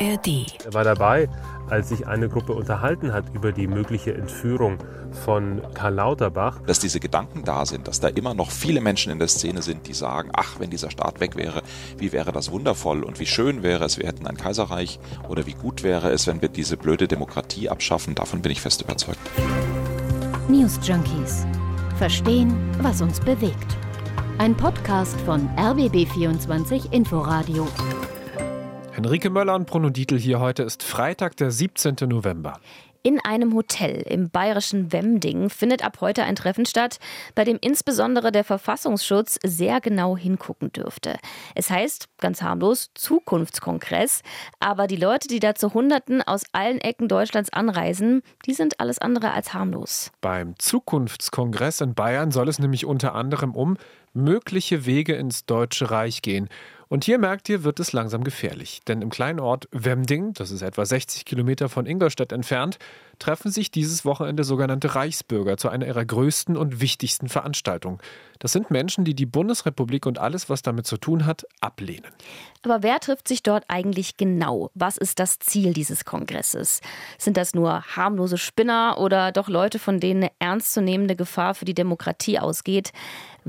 ARD. Er war dabei, als sich eine Gruppe unterhalten hat über die mögliche Entführung von Karl Lauterbach. Dass diese Gedanken da sind, dass da immer noch viele Menschen in der Szene sind, die sagen, ach, wenn dieser Staat weg wäre, wie wäre das wundervoll und wie schön wäre es, wir hätten ein Kaiserreich oder wie gut wäre es, wenn wir diese blöde Demokratie abschaffen, davon bin ich fest überzeugt. News Junkies. Verstehen, was uns bewegt. Ein Podcast von RBB24 Inforadio. Henrike Möller und Bruno Dietl hier heute ist Freitag, der 17. November. In einem Hotel im bayerischen Wemding findet ab heute ein Treffen statt, bei dem insbesondere der Verfassungsschutz sehr genau hingucken dürfte. Es heißt, ganz harmlos, Zukunftskongress, aber die Leute, die da zu Hunderten aus allen Ecken Deutschlands anreisen, die sind alles andere als harmlos. Beim Zukunftskongress in Bayern soll es nämlich unter anderem um mögliche Wege ins Deutsche Reich gehen. Und hier merkt ihr, wird es langsam gefährlich. Denn im kleinen Ort Wemding, das ist etwa 60 Kilometer von Ingolstadt entfernt, treffen sich dieses Wochenende sogenannte Reichsbürger zu einer ihrer größten und wichtigsten Veranstaltungen. Das sind Menschen, die die Bundesrepublik und alles, was damit zu tun hat, ablehnen. Aber wer trifft sich dort eigentlich genau? Was ist das Ziel dieses Kongresses? Sind das nur harmlose Spinner oder doch Leute, von denen eine ernstzunehmende Gefahr für die Demokratie ausgeht?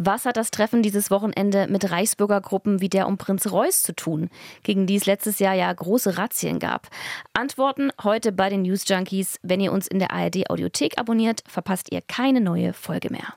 Was hat das Treffen dieses Wochenende mit Reichsbürgergruppen wie der um Prinz Reuß zu tun, gegen die es letztes Jahr ja große Razzien gab? Antworten heute bei den News Junkies. Wenn ihr uns in der ARD Audiothek abonniert, verpasst ihr keine neue Folge mehr.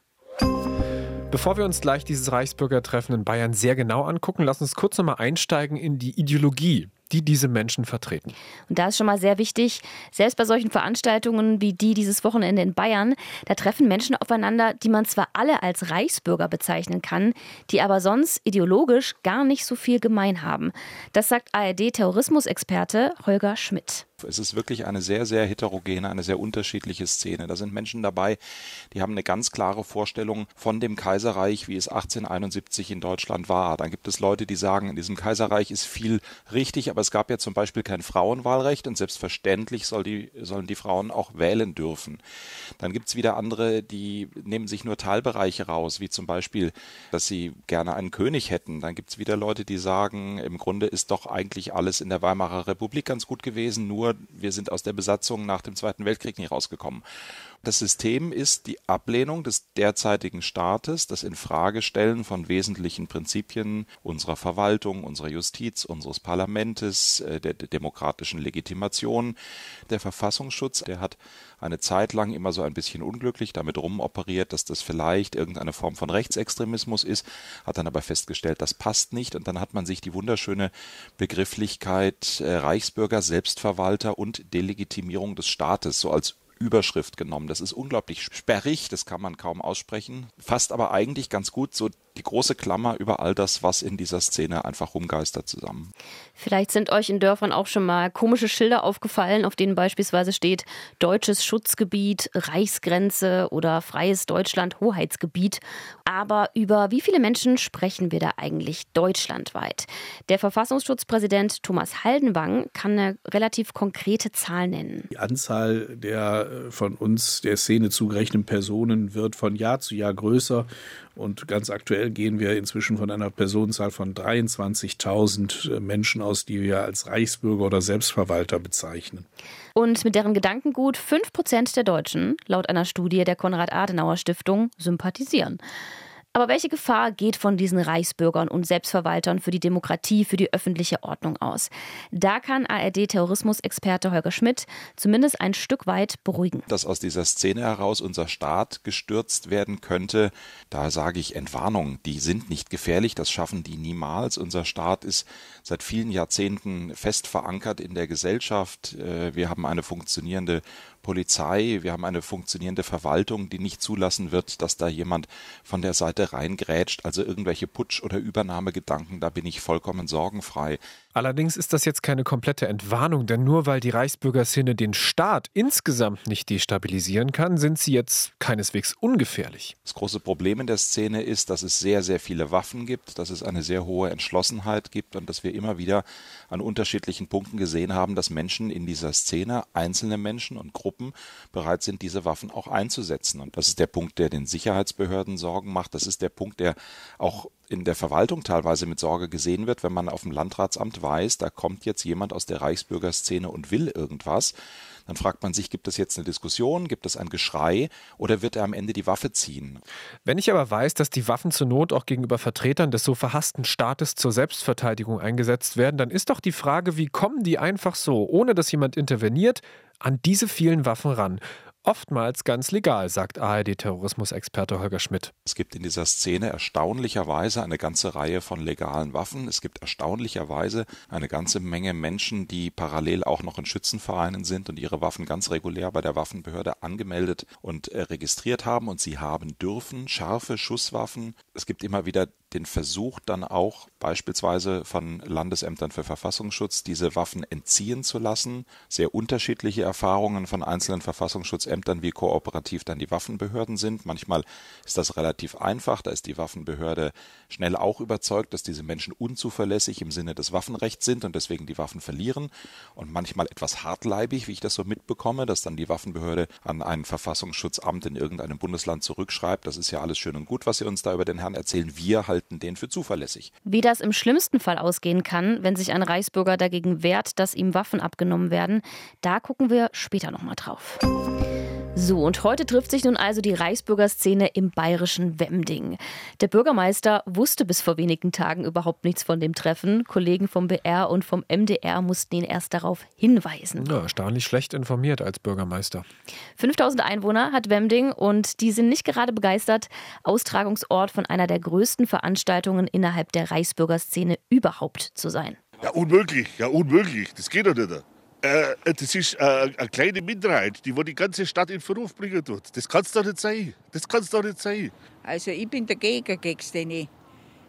Bevor wir uns gleich dieses Reichsbürgertreffen in Bayern sehr genau angucken, lass uns kurz nochmal einsteigen in die Ideologie die diese Menschen vertreten. Und da ist schon mal sehr wichtig, selbst bei solchen Veranstaltungen wie die dieses Wochenende in Bayern, da treffen Menschen aufeinander, die man zwar alle als Reichsbürger bezeichnen kann, die aber sonst ideologisch gar nicht so viel gemein haben. Das sagt ARD-Terrorismusexperte Holger Schmidt. Es ist wirklich eine sehr, sehr heterogene, eine sehr unterschiedliche Szene. Da sind Menschen dabei, die haben eine ganz klare Vorstellung von dem Kaiserreich, wie es 1871 in Deutschland war. Dann gibt es Leute, die sagen, in diesem Kaiserreich ist viel richtig, aber es gab ja zum Beispiel kein Frauenwahlrecht und selbstverständlich soll die, sollen die Frauen auch wählen dürfen. Dann gibt es wieder andere, die nehmen sich nur Teilbereiche raus, wie zum Beispiel, dass sie gerne einen König hätten. Dann gibt es wieder Leute, die sagen, im Grunde ist doch eigentlich alles in der Weimarer Republik ganz gut gewesen, nur wir sind aus der Besatzung nach dem Zweiten Weltkrieg nicht rausgekommen. Das System ist die Ablehnung des derzeitigen Staates, das Infragestellen von wesentlichen Prinzipien unserer Verwaltung, unserer Justiz, unseres Parlamentes, äh, der, demokratischen Legitimation. Der Verfassungsschutz, der hat eine Zeit lang immer so ein bisschen unglücklich damit rumoperiert, dass das vielleicht irgendeine Form von Rechtsextremismus ist, hat dann aber festgestellt, das passt nicht und dann hat man sich die wunderschöne Begrifflichkeit äh, Reichsbürger, Selbstverwalter und Delegitimierung des Staates so als Überschrift genommen. Das ist unglaublich sperrig, das kann man kaum aussprechen, fasst aber eigentlich ganz gut so die große Klammer über all das, was in dieser Szene einfach rumgeistert zusammen. Vielleicht sind euch in Dörfern auch schon mal komische Schilder aufgefallen, auf denen beispielsweise steht deutsches Schutzgebiet, Reichsgrenze oder freies Deutschland, Hoheitsgebiet. Aber über wie viele Menschen sprechen wir da eigentlich deutschlandweit? Der Verfassungsschutzpräsident Thomas Haldenwang kann eine relativ konkrete Zahl nennen. Die Anzahl der äh, von uns der Szene zugerechneten Personen wird von Jahr zu Jahr größer und ganz aktuell gehen wir inzwischen von einer Personenzahl von 23.000 äh, Menschen aus, die wir als Reichsbürger oder Selbstverwalter bezeichnen. Und mit deren Gedankengut 5 Prozent der Deutschen, laut einer Studie der Konrad-Adenauer-Stiftung, sympathisieren. Aber welche Gefahr geht von diesen Reichsbürgern und Selbstverwaltern für die Demokratie, für die öffentliche Ordnung aus? Da kann ARD-Terrorismusexperte Holger Schmidt zumindest ein Stück weit beruhigen. Dass aus dieser Szene heraus unser Staat gestürzt werden könnte, da sage ich Entwarnung. Die sind nicht gefährlich, das schaffen die niemals. Unser Staat ist seit vielen Jahrzehnten fest verankert in der Gesellschaft. Äh, wir haben eine funktionierende Polizei, wir haben eine funktionierende Verwaltung, die nicht zulassen wird, dass da jemand von der Seite reingrätscht. Also irgendwelche Putsch- oder Übernahmegedanken, da bin ich vollkommen sorgenfrei. Allerdings ist das jetzt keine komplette Entwarnung, denn nur weil die Reichsbürgerszene den Staat insgesamt nicht destabilisieren kann, sind sie jetzt keineswegs ungefährlich. Das große Problem in der Szene ist, dass es sehr, sehr viele Waffen gibt, dass es eine sehr hohe Entschlossenheit gibt und dass wir immer wieder an unterschiedlichen Punkten gesehen haben, dass Menschen in dieser Szene, einzelne Menschen und Gruppen bereit sind, diese Waffen auch einzusetzen. Und das ist der Punkt, der den Sicherheitsbehörden Sorgen macht. Das ist der Punkt, der auch in der Verwaltung teilweise mit Sorge gesehen wird, wenn man auf dem Landratsamt weiß, da kommt jetzt jemand aus der Reichsbürgerszene und will irgendwas. Dann fragt man sich, gibt es jetzt eine Diskussion, gibt es ein Geschrei oder wird er am Ende die Waffe ziehen? Wenn ich aber weiß, dass die Waffen zur Not auch gegenüber Vertretern des so verhassten Staates zur Selbstverteidigung eingesetzt werden, dann ist doch die Frage, wie kommen die einfach so, ohne dass jemand interveniert, an diese vielen Waffen ran? Oftmals ganz legal, sagt ARD-Terrorismusexperte Holger Schmidt. Es gibt in dieser Szene erstaunlicherweise eine ganze Reihe von legalen Waffen. Es gibt erstaunlicherweise eine ganze Menge Menschen, die parallel auch noch in Schützenvereinen sind und ihre Waffen ganz regulär bei der Waffenbehörde angemeldet und äh, registriert haben. Und sie haben dürfen scharfe Schusswaffen. Es gibt immer wieder den Versuch dann auch beispielsweise von Landesämtern für Verfassungsschutz diese Waffen entziehen zu lassen. Sehr unterschiedliche Erfahrungen von einzelnen Verfassungsschutzämtern, wie kooperativ dann die Waffenbehörden sind. Manchmal ist das relativ einfach, da ist die Waffenbehörde schnell auch überzeugt, dass diese Menschen unzuverlässig im Sinne des Waffenrechts sind und deswegen die Waffen verlieren. Und manchmal etwas hartleibig, wie ich das so mitbekomme, dass dann die Waffenbehörde an ein Verfassungsschutzamt in irgendeinem Bundesland zurückschreibt. Das ist ja alles schön und gut, was Sie uns da über den Herrn erzählen. Wir halten halten den für zuverlässig. Wie das im schlimmsten Fall ausgehen kann, wenn sich ein Reichsbürger dagegen wehrt, dass ihm Waffen abgenommen werden, da gucken wir später nochmal drauf. So, und heute trifft sich nun also die Reichsbürgerszene im bayerischen Wemding. Der Bürgermeister wusste bis vor wenigen Tagen überhaupt nichts von dem Treffen. Kollegen vom BR und vom MDR mussten ihn erst darauf hinweisen. Ja, erstaunlich schlecht informiert als Bürgermeister. 5000 Einwohner hat Wemding und die sind nicht gerade begeistert, Austragungsort von einer der größten Veranstaltungen innerhalb der Reichsbürgerszene überhaupt zu sein. Ja, unmöglich, ja, unmöglich. Das geht doch nicht. Äh, das ist äh, eine kleine Minderheit, die wo die ganze Stadt in Verruf bringen tut. Das kann es doch nicht sein. Das kann es doch nicht sein. Also ich bin dagegen gegen die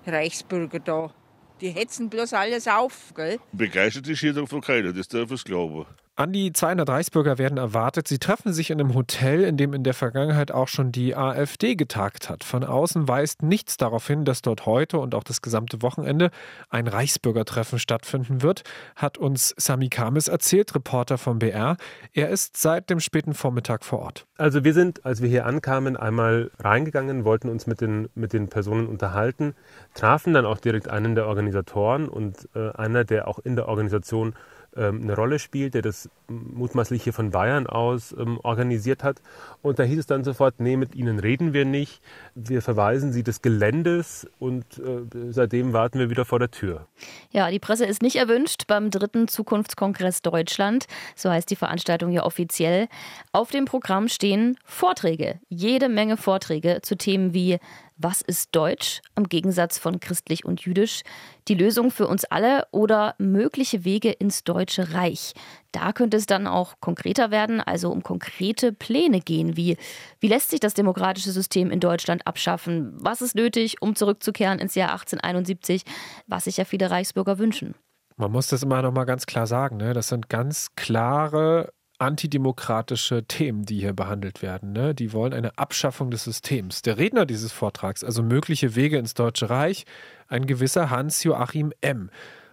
Reichsbürger da. Die hetzen bloß alles auf, gell? Begeistert ist hier davon keiner, das darf ich glauben. An die 200 Reichsbürger werden erwartet. Sie treffen sich in einem Hotel, in dem in der Vergangenheit auch schon die AfD getagt hat. Von außen weist nichts darauf hin, dass dort heute und auch das gesamte Wochenende ein Reichsbürgertreffen stattfinden wird, hat uns Sami Kamis erzählt, Reporter vom BR. Er ist seit dem späten Vormittag vor Ort. Also wir sind, als wir hier ankamen, einmal reingegangen, wollten uns mit den, mit den Personen unterhalten, trafen dann auch direkt einen der Organisatoren und äh, einer, der auch in der Organisation eine Rolle spielt, der das mutmaßlich hier von Bayern aus ähm, organisiert hat. Und da hieß es dann sofort, nee, mit Ihnen reden wir nicht. Wir verweisen Sie des Geländes und äh, seitdem warten wir wieder vor der Tür. Ja, die Presse ist nicht erwünscht beim dritten Zukunftskongress Deutschland. So heißt die Veranstaltung ja offiziell. Auf dem Programm stehen Vorträge, jede Menge Vorträge zu Themen wie was ist Deutsch im Gegensatz von christlich und jüdisch? Die Lösung für uns alle oder mögliche Wege ins Deutsche Reich? Da könnte es dann auch konkreter werden, also um konkrete Pläne gehen, wie wie lässt sich das demokratische System in Deutschland abschaffen? Was ist nötig, um zurückzukehren ins Jahr 1871, was sich ja viele Reichsbürger wünschen? Man muss das immer noch mal ganz klar sagen. Ne? Das sind ganz klare antidemokratische Themen, die hier behandelt werden. Ne? Die wollen eine Abschaffung des Systems. Der Redner dieses Vortrags, also mögliche Wege ins Deutsche Reich, ein gewisser Hans-Joachim M.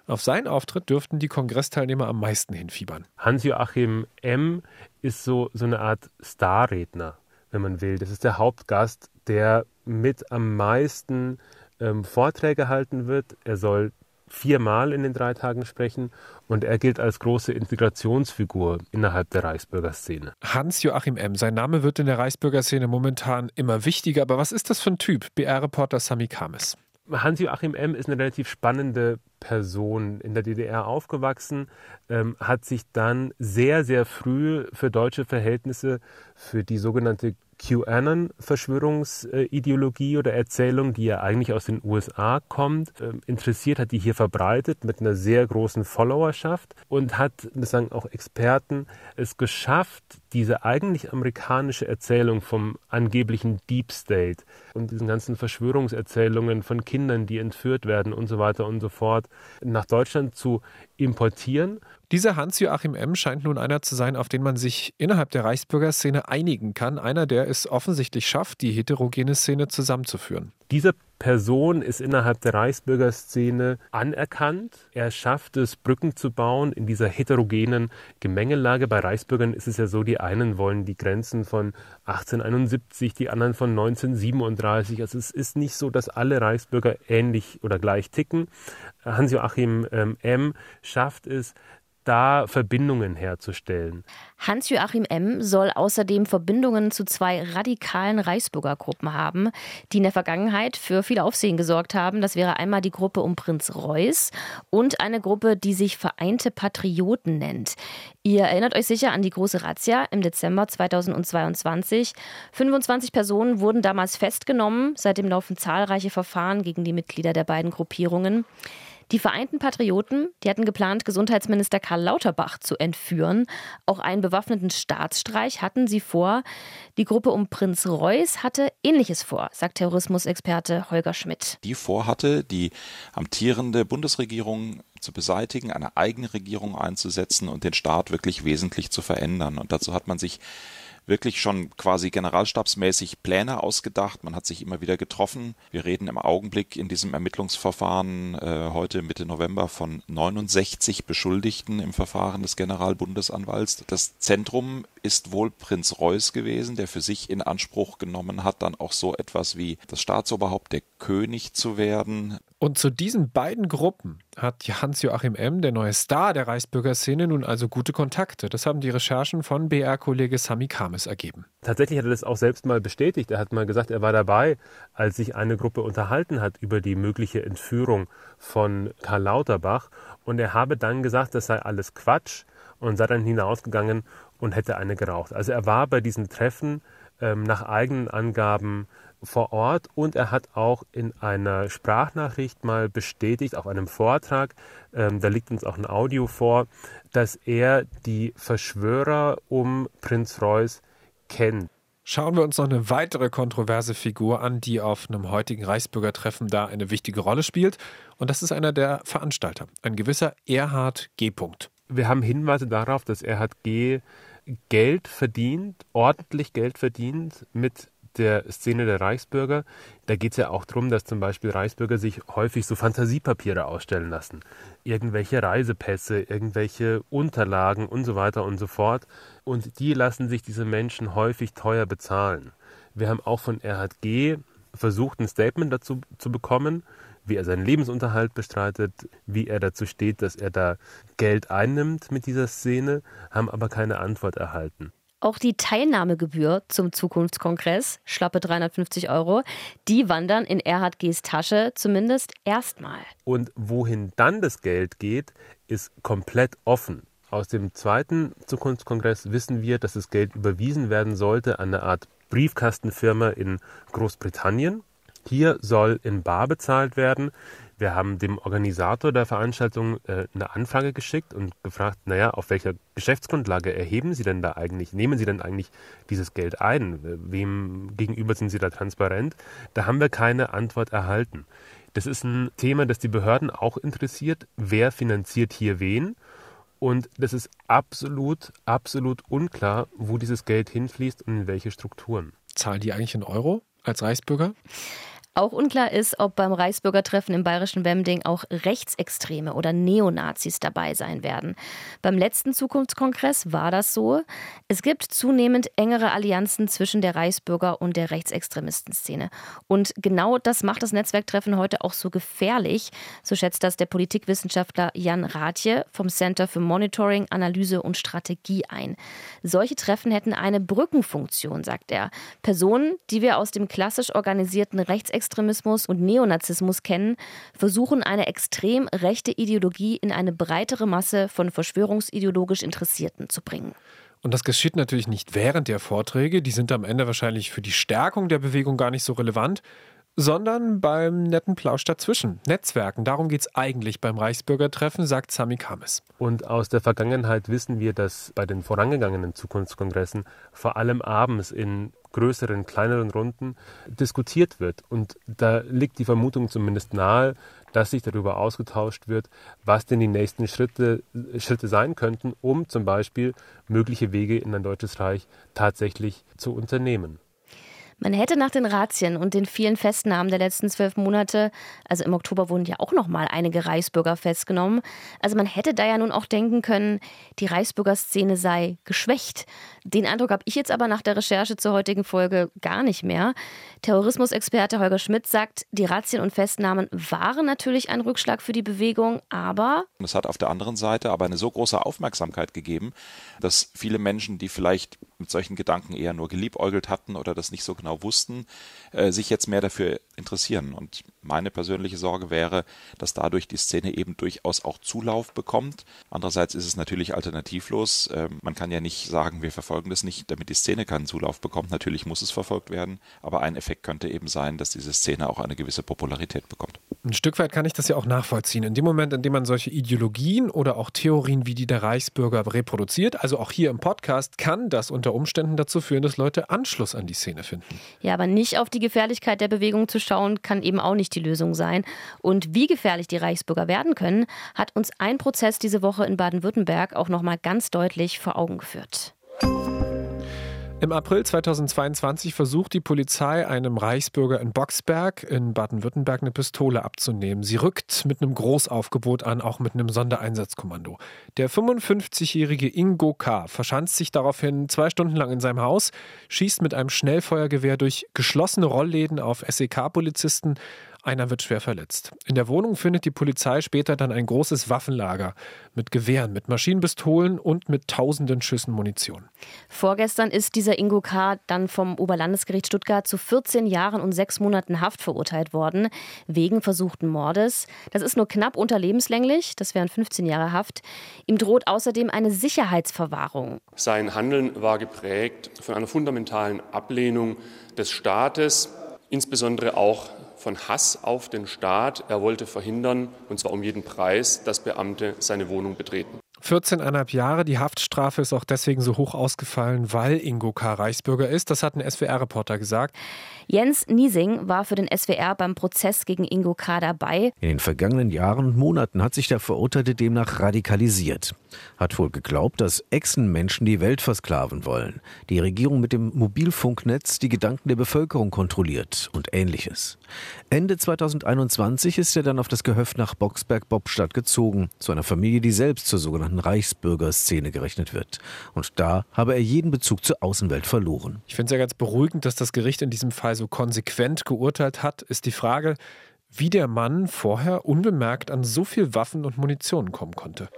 Auf seinen Auftritt dürften die Kongressteilnehmer am meisten hinfiebern. Hans-Joachim M. ist so, so eine Art Starredner, wenn man will. Das ist der Hauptgast, der mit am meisten ähm, Vorträge halten wird. Er soll viermal in den drei Tagen sprechen und er gilt als große Integrationsfigur innerhalb der Reichsbürgerszene. Hans-Joachim M., sein Name wird in der Reichsbürgerszene momentan immer wichtiger, aber was ist das für ein Typ? BR-Reporter Sami Kames. Hans-Joachim M. ist eine relativ spannende Person, in der DDR aufgewachsen, ähm, hat sich dann sehr, sehr früh für deutsche Verhältnisse für die sogenannte QAnon-Verschwörungsideologie oder Erzählung, die ja eigentlich aus den USA kommt, ähm, interessiert, hat die hier verbreitet mit einer sehr großen Followerschaft und hat, das sagen auch Experten, es geschafft, diese eigentlich amerikanische Erzählung vom angeblichen Deep State und diesen ganzen Verschwörungserzählungen von Kindern, die entführt werden und so weiter und so fort, nach Deutschland zu importieren Dieser Hans-Joachim M. scheint nun einer zu sein, auf den man sich innerhalb der Reichsbürgerszene einigen kann. Einer, der es offensichtlich schafft, die heterogene Szene zusammenzuführen. Diese Person ist innerhalb der Reichsbürgerszene anerkannt. Er schafft es, Brücken zu bauen in dieser heterogenen Gemengelage. Bei Reichsbürgern ist es ja so, die einen wollen die Grenzen von 1871, die anderen von 1937. Also es ist nicht so, dass alle Reichsbürger ähnlich oder gleich ticken. Hans-Joachim ähm, M. schafft es, da Verbindungen herzustellen. Hans-Joachim M. soll außerdem Verbindungen zu zwei radikalen Reichsbürgergruppen haben, die in der Vergangenheit für viel Aufsehen gesorgt haben. Das wäre einmal die Gruppe um Prinz Reuß und eine Gruppe, die sich Vereinte Patrioten nennt. Ihr erinnert euch sicher an die große Razzia im Dezember 2022. 25 Personen wurden damals festgenommen. Seitdem laufen zahlreiche Verfahren gegen die Mitglieder der beiden Gruppierungen. Die Vereinten Patrioten, die hatten geplant, Gesundheitsminister Karl Lauterbach zu entführen. Auch einen bewaffneten Staatsstreich hatten sie vor. Die Gruppe um Prinz Reuß hatte Ähnliches vor, sagt Terrorismusexperte Holger Schmidt. Die vorhatte, die amtierende Bundesregierung zu beseitigen, eine eigene Regierung einzusetzen und den Staat wirklich wesentlich zu verändern. Und dazu hat man sich wirklich schon quasi generalstabsmäßig Pläne ausgedacht. Man hat sich immer wieder getroffen. Wir reden im Augenblick in diesem Ermittlungsverfahren äh, heute Mitte November von 69 Beschuldigten im Verfahren des Generalbundesanwalts. Das Zentrum ist wohl Prinz Reuß gewesen, der für sich in Anspruch genommen hat, dann auch so etwas wie das Staatsoberhaupt, der König zu werden. Und zu diesen beiden Gruppen hat Hans-Joachim M., der neue Star der Reichsbürgerszene, nun also gute Kontakte. Das haben die Recherchen von BR-Kollege Sami Kames ergeben. Tatsächlich hat er das auch selbst mal bestätigt. Er hat mal gesagt, er war dabei, als sich eine Gruppe unterhalten hat über die mögliche Entführung von Karl Lauterbach. Und er habe dann gesagt, das sei alles Quatsch und sei dann hinausgegangen und hätte eine geraucht. Also er war bei diesen Treffen ähm, nach eigenen Angaben vor Ort und er hat auch in einer Sprachnachricht mal bestätigt, auf einem Vortrag, ähm, da liegt uns auch ein Audio vor, dass er die Verschwörer um Prinz Reuß kennt. Schauen wir uns noch eine weitere kontroverse Figur an, die auf einem heutigen Reichsbürgertreffen da eine wichtige Rolle spielt. Und das ist einer der Veranstalter, ein gewisser Erhard G. Wir haben Hinweise darauf, dass Erhard G. Geld verdient, ordentlich Geld verdient mit der Szene der Reichsbürger, da geht es ja auch darum, dass zum Beispiel Reichsbürger sich häufig so Fantasiepapiere ausstellen lassen. Irgendwelche Reisepässe, irgendwelche Unterlagen und so weiter und so fort. Und die lassen sich diese Menschen häufig teuer bezahlen. Wir haben auch von Erhard G. versucht, ein Statement dazu zu bekommen, wie er seinen Lebensunterhalt bestreitet, wie er dazu steht, dass er da Geld einnimmt mit dieser Szene, haben aber keine Antwort erhalten. Auch die Teilnahmegebühr zum Zukunftskongress, schlappe 350 Euro, die wandern in Erhard G.'s Tasche, zumindest erstmal. Und wohin dann das Geld geht, ist komplett offen. Aus dem zweiten Zukunftskongress wissen wir, dass das Geld überwiesen werden sollte an eine Art Briefkastenfirma in Großbritannien. Hier soll in Bar bezahlt werden. Wir haben dem Organisator der Veranstaltung äh, eine Anfrage geschickt und gefragt, naja, auf welcher Geschäftsgrundlage erheben Sie denn da eigentlich, nehmen Sie denn eigentlich dieses Geld ein? Wem gegenüber sind Sie da transparent? Da haben wir keine Antwort erhalten. Das ist ein Thema, das die Behörden auch interessiert. Wer finanziert hier wen? Und das ist absolut, absolut unklar, wo dieses Geld hinfließt und in welche Strukturen. Zahlen die eigentlich in Euro als Reichsbürger? Auch unklar ist, ob beim Reichsbürgertreffen im bayerischen Wemding auch Rechtsextreme oder Neonazis dabei sein werden. Beim letzten Zukunftskongress war das so. Es gibt zunehmend engere Allianzen zwischen der Reichsbürger und der Rechtsextremistenszene. Und genau das macht das Netzwerktreffen heute auch so gefährlich. So schätzt das der Politikwissenschaftler Jan Rathje vom Center für Monitoring, Analyse und Strategie ein. Solche Treffen hätten eine Brückenfunktion, sagt er. Personen, die wir aus dem klassisch organisierten Rechtsextremismus Rechtsextremismus und Neonazismus kennen, versuchen eine extrem rechte Ideologie in eine breitere Masse von verschwörungsideologisch Interessierten zu bringen. Und das geschieht natürlich nicht während der Vorträge, die sind am Ende wahrscheinlich für die Stärkung der Bewegung gar nicht so relevant, sondern beim netten Plausch dazwischen. Netzwerken, darum geht es eigentlich beim Reichsbürgertreffen, sagt Sami Kames. Und aus der Vergangenheit wissen wir, dass bei den vorangegangenen Zukunftskongressen vor allem abends in größeren, kleineren Runden diskutiert wird. Und da liegt die Vermutung zumindest nahe, dass sich darüber ausgetauscht wird, was denn die nächsten Schritte, Schritte sein könnten, um zum Beispiel mögliche Wege in ein deutsches Reich tatsächlich zu unternehmen. Man hätte nach den Razzien und den vielen Festnahmen der letzten zwölf Monate, also im Oktober wurden ja auch noch mal einige Reichsbürger festgenommen, also man hätte da ja nun auch denken können, die Reichsbürgerszene sei geschwächt. Den Eindruck habe ich jetzt aber nach der Recherche zur heutigen Folge gar nicht mehr. Terrorismusexperte Holger Schmidt sagt, die Razzien und Festnahmen waren natürlich ein Rückschlag für die Bewegung, aber es hat auf der anderen Seite aber eine so große Aufmerksamkeit gegeben, dass viele Menschen, die vielleicht mit solchen Gedanken eher nur geliebäugelt hatten oder das nicht so genau wussten, äh, sich jetzt mehr dafür interessieren. Und meine persönliche Sorge wäre, dass dadurch die Szene eben durchaus auch Zulauf bekommt. Andererseits ist es natürlich alternativlos. Äh, man kann ja nicht sagen, wir verfolgen das nicht, damit die Szene keinen Zulauf bekommt. Natürlich muss es verfolgt werden, aber ein Effekt könnte eben sein, dass diese Szene auch eine gewisse Popularität bekommt. Ein Stück weit kann ich das ja auch nachvollziehen. In dem Moment, in dem man solche Ideologien oder auch Theorien wie die der Reichsbürger reproduziert, also auch hier im Podcast, kann das unter Umständen dazu führen, dass Leute Anschluss an die Szene finden. Ja, aber nicht auf die Gefährlichkeit der Bewegung zu schauen, kann eben auch nicht die Lösung sein. Und wie gefährlich die Reichsbürger werden können, hat uns ein Prozess diese Woche in Baden-Württemberg auch noch mal ganz deutlich vor Augen geführt. Im April 2022 versucht die Polizei einem Reichsbürger in Boxberg in Baden-Württemberg eine Pistole abzunehmen. Sie rückt mit einem Großaufgebot an, auch mit einem Sondereinsatzkommando. Der 55-jährige Ingo K. verschanzt sich daraufhin zwei Stunden lang in seinem Haus, schießt mit einem Schnellfeuergewehr durch geschlossene Rollläden auf SEK-Polizisten einer wird schwer verletzt. In der Wohnung findet die Polizei später dann ein großes Waffenlager mit Gewehren, mit Maschinenpistolen und mit tausenden Schüssen Munition. Vorgestern ist dieser Ingo K. dann vom Oberlandesgericht Stuttgart zu 14 Jahren und sechs Monaten Haft verurteilt worden, wegen versuchten Mordes. Das ist nur knapp unter lebenslänglich, das wären 15 Jahre Haft. Ihm droht außerdem eine Sicherheitsverwahrung. Sein Handeln war geprägt von einer fundamentalen Ablehnung des Staates, insbesondere auch von Hass auf den Staat. Er wollte verhindern, und zwar um jeden Preis, dass Beamte seine Wohnung betreten. 14,5 Jahre. Die Haftstrafe ist auch deswegen so hoch ausgefallen, weil Ingo K. Reichsbürger ist. Das hat ein SWR-Reporter gesagt. Jens Niesing war für den SWR beim Prozess gegen Ingo K. dabei. In den vergangenen Jahren und Monaten hat sich der Verurteilte demnach radikalisiert. Hat wohl geglaubt, dass Echsenmenschen die Welt versklaven wollen. Die Regierung mit dem Mobilfunknetz die Gedanken der Bevölkerung kontrolliert und ähnliches. Ende 2021 ist er dann auf das Gehöft nach Boxberg-Bobstadt gezogen, zu einer Familie, die selbst zur sogenannten Reichsbürgerszene gerechnet wird. Und da habe er jeden Bezug zur Außenwelt verloren. Ich finde es ja ganz beruhigend, dass das Gericht in diesem Fall so konsequent geurteilt hat, ist die Frage, wie der Mann vorher unbemerkt an so viel Waffen und Munition kommen konnte.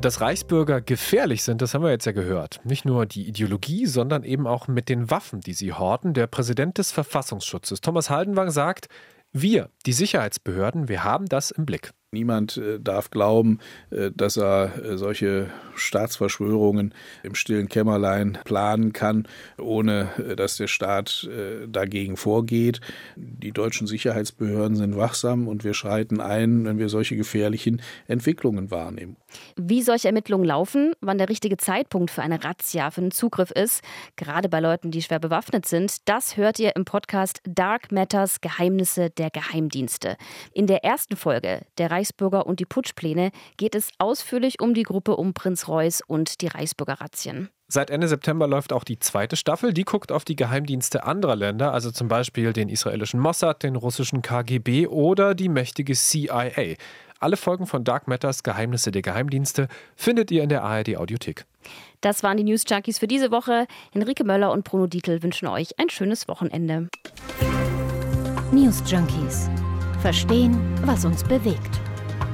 Dass Reichsbürger gefährlich sind, das haben wir jetzt ja gehört. Nicht nur die Ideologie, sondern eben auch mit den Waffen, die sie horten. Der Präsident des Verfassungsschutzes, Thomas Haldenwang, sagt, wir, die Sicherheitsbehörden, wir haben das im Blick. Niemand äh, darf glauben, äh, dass er äh, solche Staatsverschwörungen im stillen Kämmerlein planen kann, ohne dass der Staat dagegen vorgeht. Die deutschen Sicherheitsbehörden sind wachsam und wir schreiten ein, wenn wir solche gefährlichen Entwicklungen wahrnehmen. Wie solche Ermittlungen laufen, wann der richtige Zeitpunkt für eine Razzia, für einen Zugriff ist, gerade bei Leuten, die schwer bewaffnet sind, das hört ihr im Podcast Dark Matters Geheimnisse der Geheimdienste. In der ersten Folge der Reichs Reichsbürger und die Putschpläne geht es ausführlich um die Gruppe um Prinz Reuß und die Reichsbürger-Razzien. Seit Ende September läuft auch die zweite Staffel. Die guckt auf die Geheimdienste anderer Länder, also zum Beispiel den israelischen Mossad, den russischen KGB oder die mächtige CIA. Alle Folgen von Dark Matters Geheimnisse der Geheimdienste findet ihr in der ARD Audiothek. Das waren die News Junkies für diese Woche. Henrike Möller und Bruno Dietl wünschen euch ein schönes Wochenende. News Junkies. Verstehen, was uns bewegt.